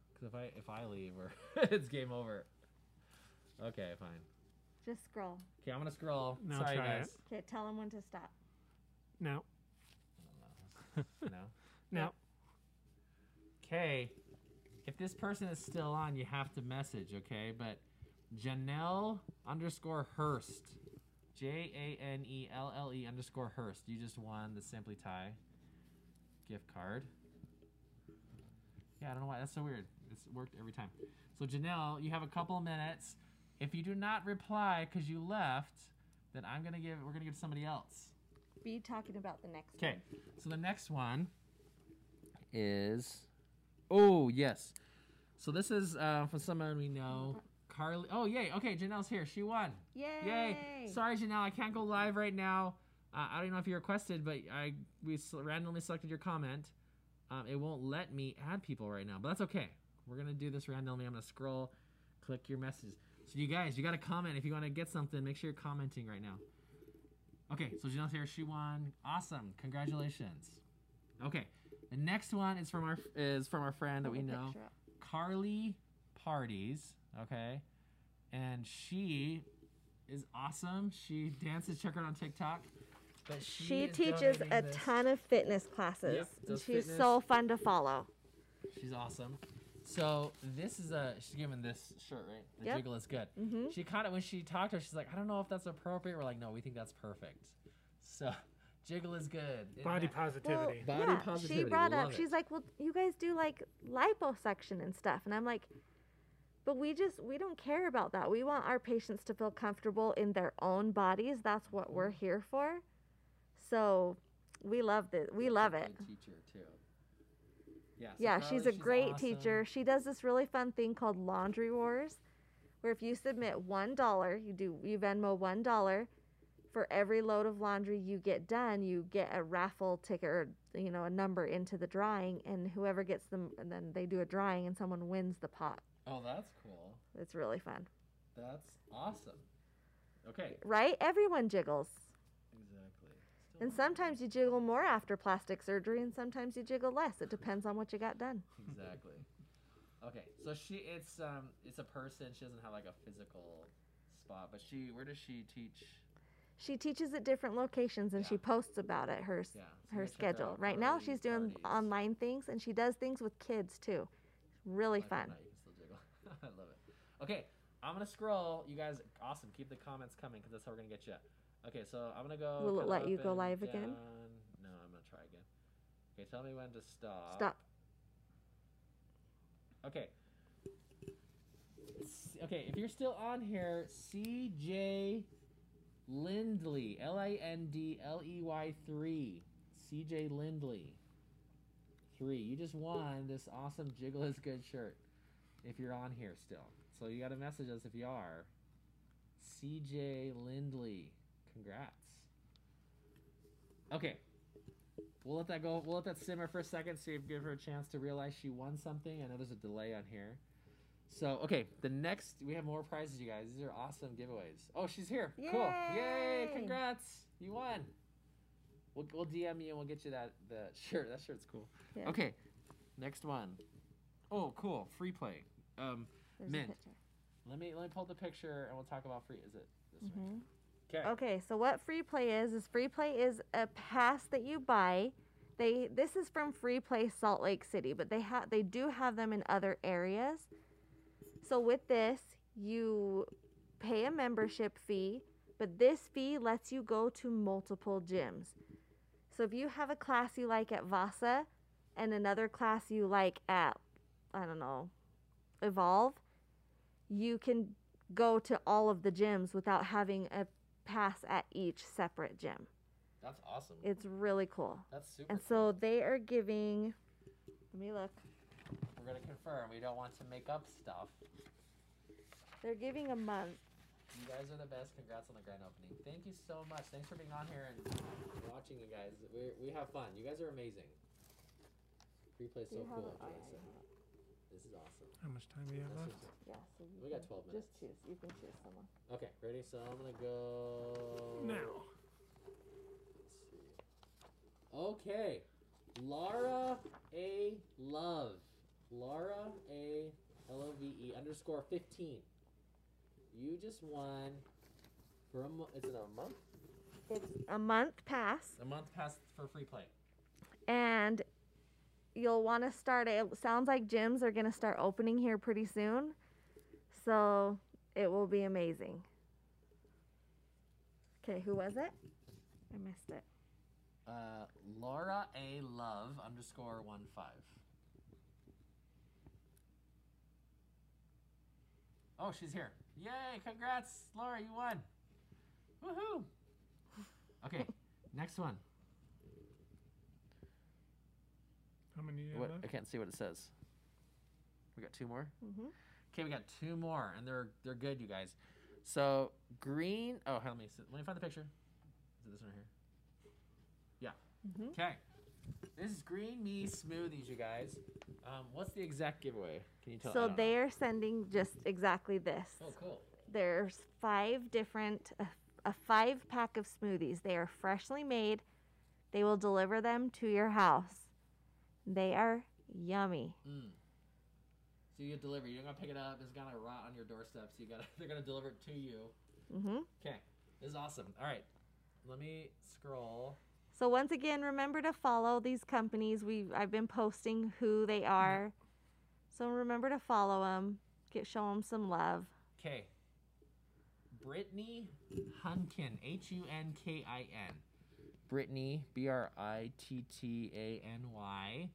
Because if I if I leave, or it's game over. Okay, fine. Just scroll. Okay, I'm gonna scroll. Now Sorry, guys. Okay, tell them when to stop. no, no. no. Okay. If this person is still on, you have to message, okay? But Janelle underscore Hurst. J A N E L L E underscore Hurst. You just won the Simply Thai gift card. Yeah, I don't know why. That's so weird. It's worked every time. So, Janelle, you have a couple of minutes. If you do not reply because you left, then I'm gonna give. We're gonna give to somebody else. Be talking about the next Okay, so the next one is. Oh, yes. So this is uh, from someone we know. Carly. Oh, yay. Okay, Janelle's here. She won. Yay! Yay. Sorry, Janelle. I can't go live right now. Uh, I don't know if you requested, but I we randomly selected your comment. Um, it won't let me add people right now, but that's okay. We're going to do this randomly. I'm going to scroll, click your messages. So, you guys, you got to comment. If you want to get something, make sure you're commenting right now. Okay, so Janelle's here. She won. Awesome. Congratulations. Okay, the next one is from our is from our friend that we know. Carly Parties. Okay, and she is awesome. She dances. Check her out on TikTok. But she, She teaches a this. ton of fitness classes. Yep, She's fitness. so fun to follow. She's awesome. So this is a she's giving this shirt right. The Yep. jiggle is good. Mhm. She kind of when she talked to her, she's like, I don't know if that's appropriate. We're like, no, we think that's perfect. So jiggle is good. Body that- positivity. Body yeah, positivity, She brought love up, it. she's like, well, you guys do like liposuction and stuff. And I'm like, but we just, we don't care about that. We want our patients to feel comfortable in their own bodies. That's what we're Mm-hmm. here for. So we love this. We love it. Teacher too. Yeah. so Yeah, she's a great awesome. teacher. She does this really fun thing called Laundry Wars, where if you submit one dollar, you do you Venmo one dollar for every load of laundry you get done, you get a raffle ticket or you know a number into the drawing, and whoever gets them, and then they do a drawing, and someone wins the pot. Oh, that's cool. It's really fun, That's awesome. Okay. right? Everyone jiggles, and sometimes you jiggle more after plastic surgery, and sometimes you jiggle less. It depends on what you got done. exactly. Okay, so she it's um it's a person. She doesn't have like a physical spot, but she where does she teach? She teaches at different locations and she posts about it her Yeah, so her schedule. Right now she's doing parties. online things and she does things with kids too. Really Like, fun. you can still jiggle. I love it. Okay, I'm gonna scroll. You guys, awesome. Keep the comments coming because that's how we're gonna get you. Okay, so I'm gonna go. Will it let you go live again? No, I'm gonna try again. Okay, tell me when to stop. Stop. Okay. Okay, if you're still on here, CJ Lindley, L I N D L E Y 3. CJ Lindley. 3. You just won this awesome Jiggle is Good shirt if you're on here still. So you got to message us if you are. CJ Lindley. Congrats. Okay. We'll let that go. We'll let that simmer for a second. See if give her a chance to realize she won something. I know there's a delay on here. So okay, the next we have more prizes, you guys. These are awesome giveaways. Oh, she's here. Cool. Yay! Yay! Congrats. You won. We'll, we'll DM you and we'll get you that the shirt. That shirt's cool. Yeah. Okay. Next one. Oh, cool. Free play. Um, There's Mint. let me let me pull the picture and we'll talk about free. Is it this way? Okay. Okay, so what free play is is free play is a pass that you buy. They this is from Free Play Salt Lake City, but they have they do have them in other areas. So with this, you pay a membership fee, but this fee lets you go to multiple gyms. So if you have a class you like at Vasa and another class you like at I don't know, Evolve, you can go to all of the gyms without having a pass at each separate gym. That's awesome. It's really cool. That's super. And so they are giving let me look. We're gonna confirm. We don't want to make up stuff. They're giving a month. You guys are the best. Congrats on the grand opening. Thank you so much. Thanks for being on here and watching, you guys. We we have fun. You guys are amazing. Free play is so cool. said. This is awesome. How much time do you have That's left? super- Yeah, so you We got can 12 Just choose. You can choose someone. Okay, ready? So I'm gonna go Now. Let's see. Okay, Laura A Love, Laura A L O V E underscore fifteen. You just won for a month. is it a month? It's a month pass A month pass for free play. and you'll want to start it sounds like gyms are going to start opening here pretty soon. So it will be amazing. Okay, who was it? I missed it. Uh, Laura A Love underscore one five. Oh, she's here! Yay! Congrats, Laura! You won. Woohoo! Okay, next one. How many you What, left? I can't see what it says. We got two more. Mhm. Okay, we got two more, and they're they're good, you guys. So green. Oh, let me see- let me find the picture. Is it this one right here? Yeah. Mhm. Okay. This is green me smoothies, you guys. Um, what's the exact giveaway? Can you tell? I So don't know. they are sending just exactly this. Oh, cool. There's five different, a, a five pack of smoothies. They are freshly made. They will deliver them to your house. They are yummy. Mm. So you get delivery. You're gonna pick it up. It's gonna rot on your doorstep. So you gotta they're gonna deliver it to you. hmm Okay. This is awesome. All right. Let me scroll. So once again, remember to follow these companies. We I've been posting who they are, So remember to follow them. Get show them some love. Okay. Brittany Hunkin, H U N K I N. Brittany, B R I T T A N Y.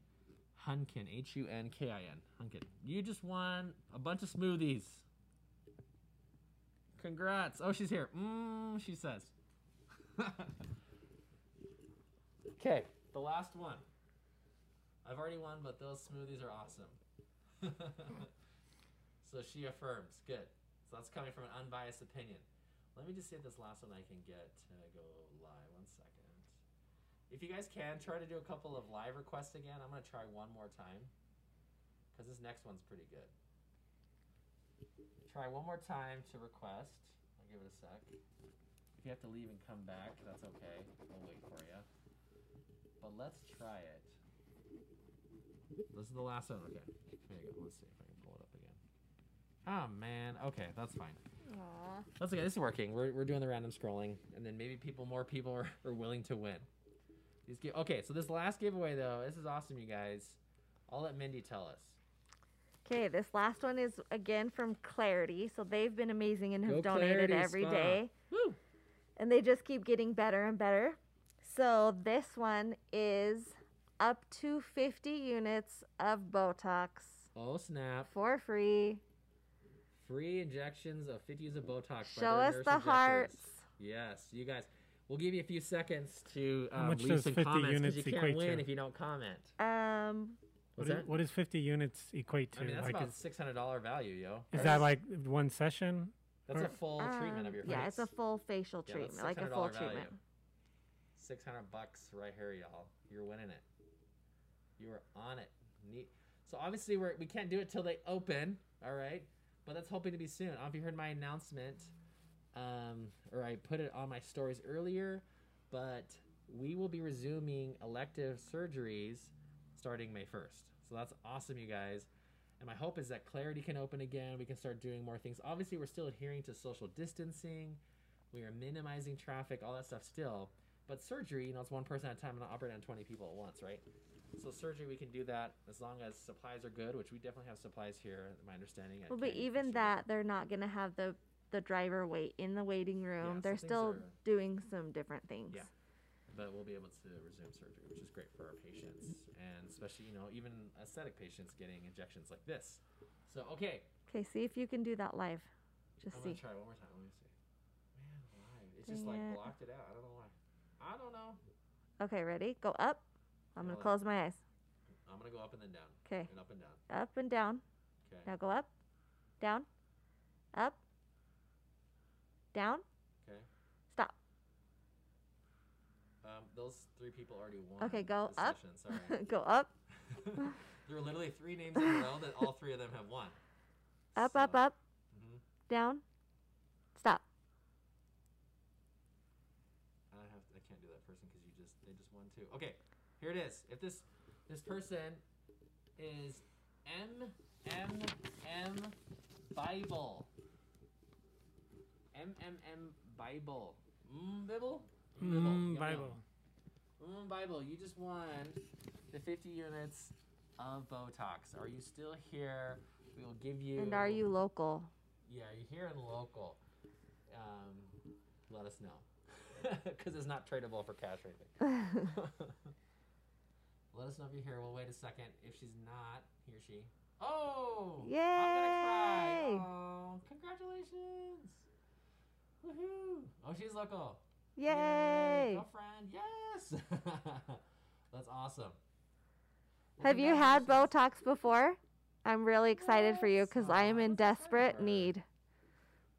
Hunkin, H U N K I N. Hunkin. You just won a bunch of smoothies. Congrats. Oh, she's here. Mmm, she says. okay, the last one. I've already won, but those smoothies are awesome. so she affirms. Good. So that's coming from an unbiased opinion. Let me just see if this last one I can get to go live. One second. If you guys can, try to do a couple of live requests again. I'm going to try one more time because this next one's pretty good. Try one more time to request. I'll give it a sec. If you have to leave and come back, that's okay. We'll wait for you. But let's try it. This is the last one. Okay. There you go. Let's see if I can pull it up again. Oh, man. Okay, that's fine. Aw. That's okay. This is working. We're, we're doing the random scrolling, and then maybe people, more people are, are willing to win. These give, okay, so this last giveaway though, this is awesome, you guys. I'll let Mindy tell us. Okay, this last one is again from Clarity. So they've been amazing and have Go donated Clarity every Spa. day, Woo! And they just keep getting better and better. So this one is up to 50 units of Botox Oh snap! for free. Free injections of 50 units of Botox. Show us the injectors. hearts. Yes, you guys. We'll give you a few seconds to How um, much leave does some 50 comments because units you can't equate win to? if you don't comment. Um, What What's is, that? what does 50 units equate to? I mean, that's like, about is, six hundred dollar value, yo. is that like one session? That's or- a full treatment of your face. um, yeah, it's a full facial Yeah, that's treatment, like a full value. treatment. Six hundred bucks right here, y'all. You're winning it. You are on it. Neat. So obviously we're we can't do it till they open. All right, but that's hoping to be soon. I don't know if you heard my announcement, um, or I put it on my stories earlier, but we will be resuming elective surgeries starting May first. So that's awesome, you guys. And my hope is that Clarity can open again. We can start doing more things. Obviously, we're still adhering to social distancing. We are minimizing traffic, all that stuff still. But surgery, you know, it's one person at a time and not operating on 20 people at once, right? So surgery, we can do that as long as supplies are good, which we definitely have supplies here, my understanding. Well, but even that, they're not gonna have the the driver wait in the waiting room. so they're still are- doing some different things. Yeah. But we'll be able to resume surgery, which is great for our patients, and especially, you know, even aesthetic patients getting injections like this. So, okay, Okay, see if you can do that live. Just I'm see. gonna try one more time. Let me see. Man, why? It's just like it. blocked it out. I don't know why. I don't know. Okay, ready? Go up. I'm gonna Hold close my eyes. I'm gonna go up and then down. Okay. And up and down. Up and down. Okay. Now go up, down, up, down. Okay. Stop. Um, those three people already won. Okay, go up. Session. Sorry. go up, there are literally three names in a row that all three of them have won. up, So- up, up, Mhm. down. Stop. I have I can't do that person because you just they just won too. Okay, here it is. If this this person is M M M Bible. M M M Bible. Mm Bible? Mm, Bible. Mm Bible, you just won the 50 units of Botox. Are you still here? We will give you And are you local? yeah, you're here in local. Um, let us know. Because it's not tradable for cash or anything. let us know if you're here. We'll wait a second. If she's not, he or she. Oh! I'm gonna cry. Yay! Oh, congratulations! Woohoo! Oh, local. Yay! Girlfriend, yes! That's awesome. Have you had. Botox before? I'm really excited for you because I am in Yes. Desperate need.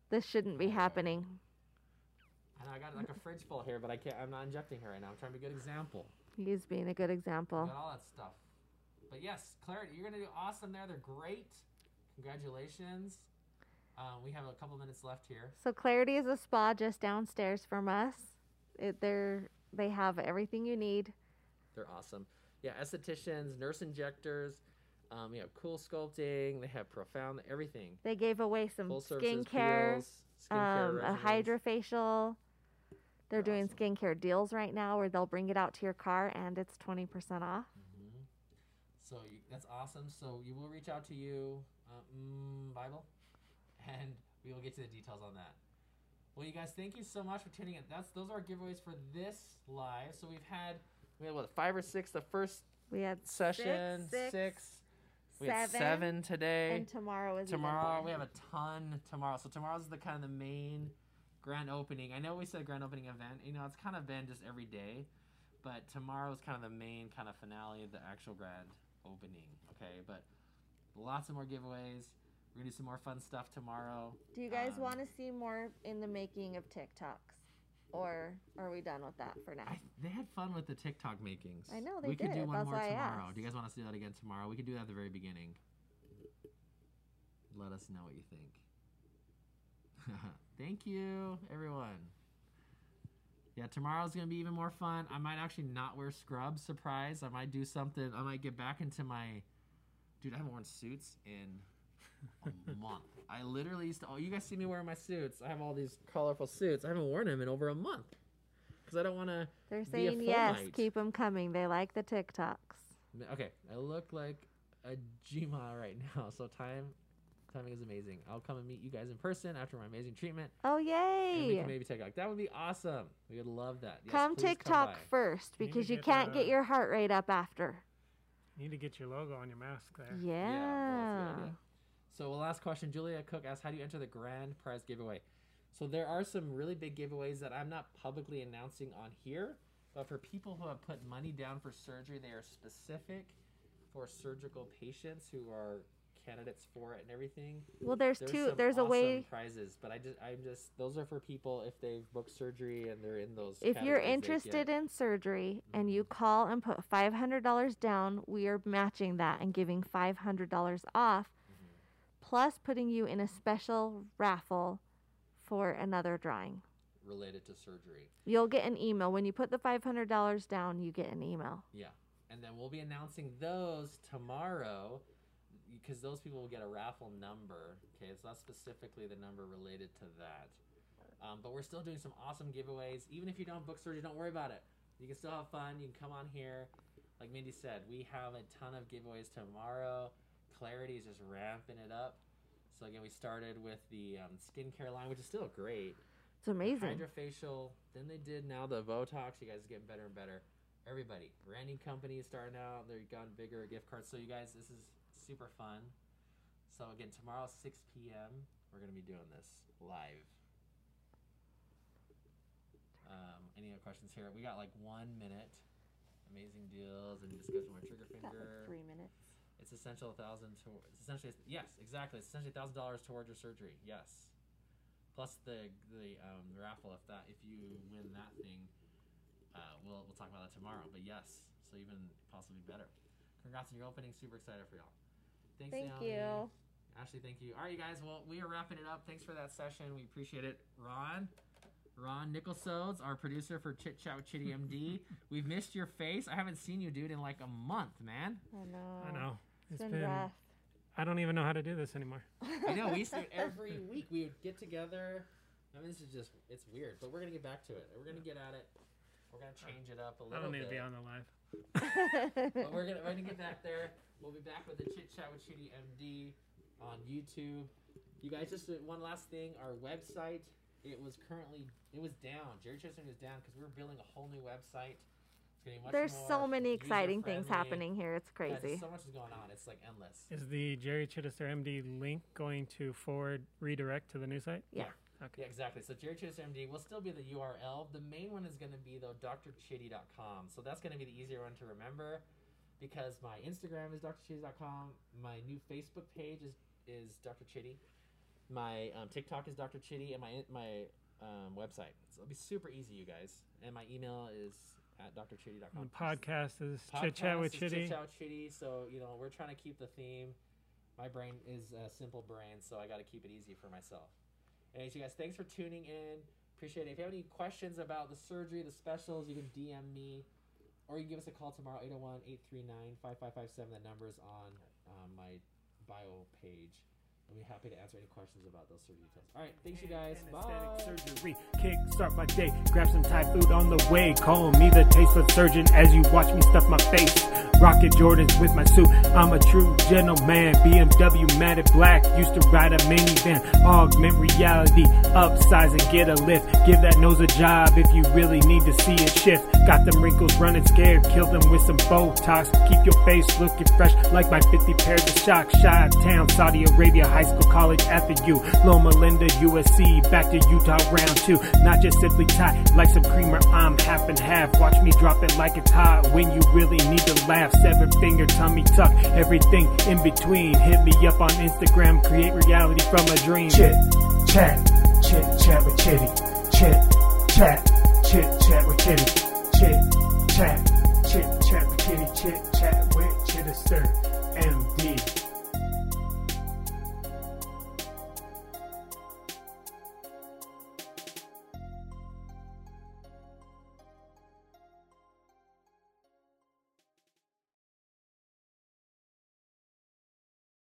This shouldn't be happening. I know I got like a fridge full here, but I can't. I'm not injecting her right now. I'm trying to be a good example. He's being a good example. Got all that stuff. But yes, Clarity, you're gonna do awesome there. They're great. Congratulations. Um, we have a couple minutes left here. So Clarity is a spa just downstairs from us. It, they're they have everything you need. They're awesome. Yeah, estheticians, nurse injectors. Um, we have CoolSculpting. They have profound everything. They gave away some Full services skincare, peels, skincare um, a regimens. hydrofacial. They're They're doing awesome. skincare deals right now where they'll bring it out to your car and it's 20% off. So you, that's awesome. So you will reach out to you, uh, mm, Bible, and we will get to the details on that. Well, you guys, thank you so much for tuning in. That's those are our giveaways for this live. So we've had we had what five or six the first We had session, six, six. We had seven, today. and tomorrow is tomorrow we have a ton tomorrow. So tomorrow's the kind of the main grand opening. I know we said grand opening event. You know, it's kind of been just every day, but tomorrow is kind of the main kind of finale of the actual grand opening. Okay, but lots of more giveaways. We're gonna do some more fun stuff tomorrow. Do you guys um, want to see more in the making of TikToks, or are we done with that for now? I, they had fun with the TikTok makings. I know they we could do one That's more tomorrow. Do you guys want us to do that again tomorrow? We could do that at the very beginning. Let us know what you think. Thank you, everyone. Yeah, tomorrow's gonna be even more fun. I might actually not wear scrubs. Surprise! I might do something. I might get back into my. Dude, I haven't worn suits in a month. I literally used to. Oh, you guys see me wearing my suits. I have all these colorful suits. I haven't worn them in over a month because I don't want to. They're be a saying yes, keep them coming. They like the TikToks. Okay, I look like a Gma right now, so time timing is amazing. I'll come and meet you guys in person after my amazing treatment. Oh And we yay! can maybe take like that would be awesome. We would love that. Yes, come TikTok by. first You need to because you get can't that, get uh, your heart rate up after. You need to get your logo on your mask there. Yeah. Yeah, well, So, last question. Julia Cook asked, "How do you enter the grand prize giveaway?" So there are some really big giveaways that I'm not publicly announcing on here, but for people who have put money down for surgery, they are specific for surgical patients who are candidates for it and everything. well, there's, There's two. There's a way. prizes, but I just I'm just those are for people if they've booked surgery and they're in those. If you're interested in surgery and you call and put five hundred dollars down, we are matching that and giving five hundred dollars off, Mm-hmm. Plus putting you in a special raffle for another drawing. related to surgery, You'll get an email when you put the five hundred dollars down. You get an email. yeah, and then we'll be announcing those tomorrow because those people will get a raffle number. Okay, it's not specifically the number related to that. Um, but we're still doing some awesome giveaways. Even if you don't book surgery, don't worry about it. You can still have fun. You can come on here. Like Mindy said, we have a ton of giveaways tomorrow. Clarity is just ramping it up. So again, we started with the um, skincare line, which is still great. It's amazing. Hydrofacial. Then they did now the Botox. You guys are getting better and better. Everybody, branding companies starting out. They've gotten bigger gift cards. So you guys, this is super fun. So again, tomorrow 6 p.m. We're gonna be doing this live. Um, any other questions here? We got like one minute. Amazing deals and discussion with trigger Got finger. like three minutes. It's essential a thousand to it's essentially yes exactly it's essentially thousand dollars towards your surgery yes plus the the um, raffle if that if you win that thing uh, we'll we'll talk about that tomorrow but yes so even possibly better congrats on your opening super excited for y'all thanks Thank Naomi. you. Ashley thank you all right you guys well we are wrapping it up thanks for that session we appreciate it Ron Ron Nicholsodes, our producer for Chit Chat with Chitty MD. We've missed your face. I haven't seen you, dude, in like a month, man. I know. I know. It's It's been, been. rough. I don't even know how to do this anymore. I know we used to every week we would get together. I mean, this is just it's weird, but we're gonna get back to it. We're gonna get at it. We're gonna change it up a little bit. I don't need bit. to be on the live. But we're gonna we're gonna get back there. We'll be back with the chit chat with Chitty MD on YouTube. You guys, just uh, one last thing. Our website it was currently it was down. Jerry Chester was down because we were building a whole new website. There's so many exciting things happening here. It's Guys, crazy. so much is going on. It's like endless. Is the Jerry Chittister MD link going to forward redirect to the new site? Yeah. Okay. Yeah, exactly. So Jerry Chittis MD will still be the URL. The main one is going to be though drchitty.com. So that's going to be the easier one to remember because my Instagram is drchitty.com. My new Facebook page is is Dr. Chitty. My um, TikTok is Dr. Chitty, and my my um, website. So it'll be super easy, you guys. And my email is at drchitty.com. The podcast is Chit Chat with Chitty. Chit Chat with Chitty. So you know we're trying to keep the theme. My brain is a simple brain, so I got to keep it easy for myself. Anyways, you guys, thanks for tuning in. Appreciate it. If you have any questions about the surgery, the specials, you can DM me, or you can give us a call tomorrow 801-839-5557. The number's on um, my bio page. I'll be happy to answer any questions about those surgery details. All right, thanks you guys. Bye. Surgery. Kick start my day. Grab some Thai food on the way. Call me the tasteless surgeon as you watch me stuff my face. Rocket Jordans with my suit. I'm a true gentleman. BMW matted black. Used to ride a minivan. Augment reality. Upsize and get a lift. Give that nose a job if you really need to see it shift. Got them wrinkles running scared. Kill them with some Botox. Keep your face looking fresh like my 50 pairs of shocks. Shot town, Saudi Arabia, high school, college after you. Loma Linda, USC. Back to Utah round two. Not just simply tight like some creamer. I'm half and half. Watch me drop it like it's hot when you really need to laugh. Seven finger tummy tuck. Everything in between. Hit me up on Instagram. Create reality from a dream. Chit, chat, chit, chat with Kitty. Chit, chat, chit, chat with Kitty. Chit, chat, chit, chat with Kitty. Chit, chat with Chittister.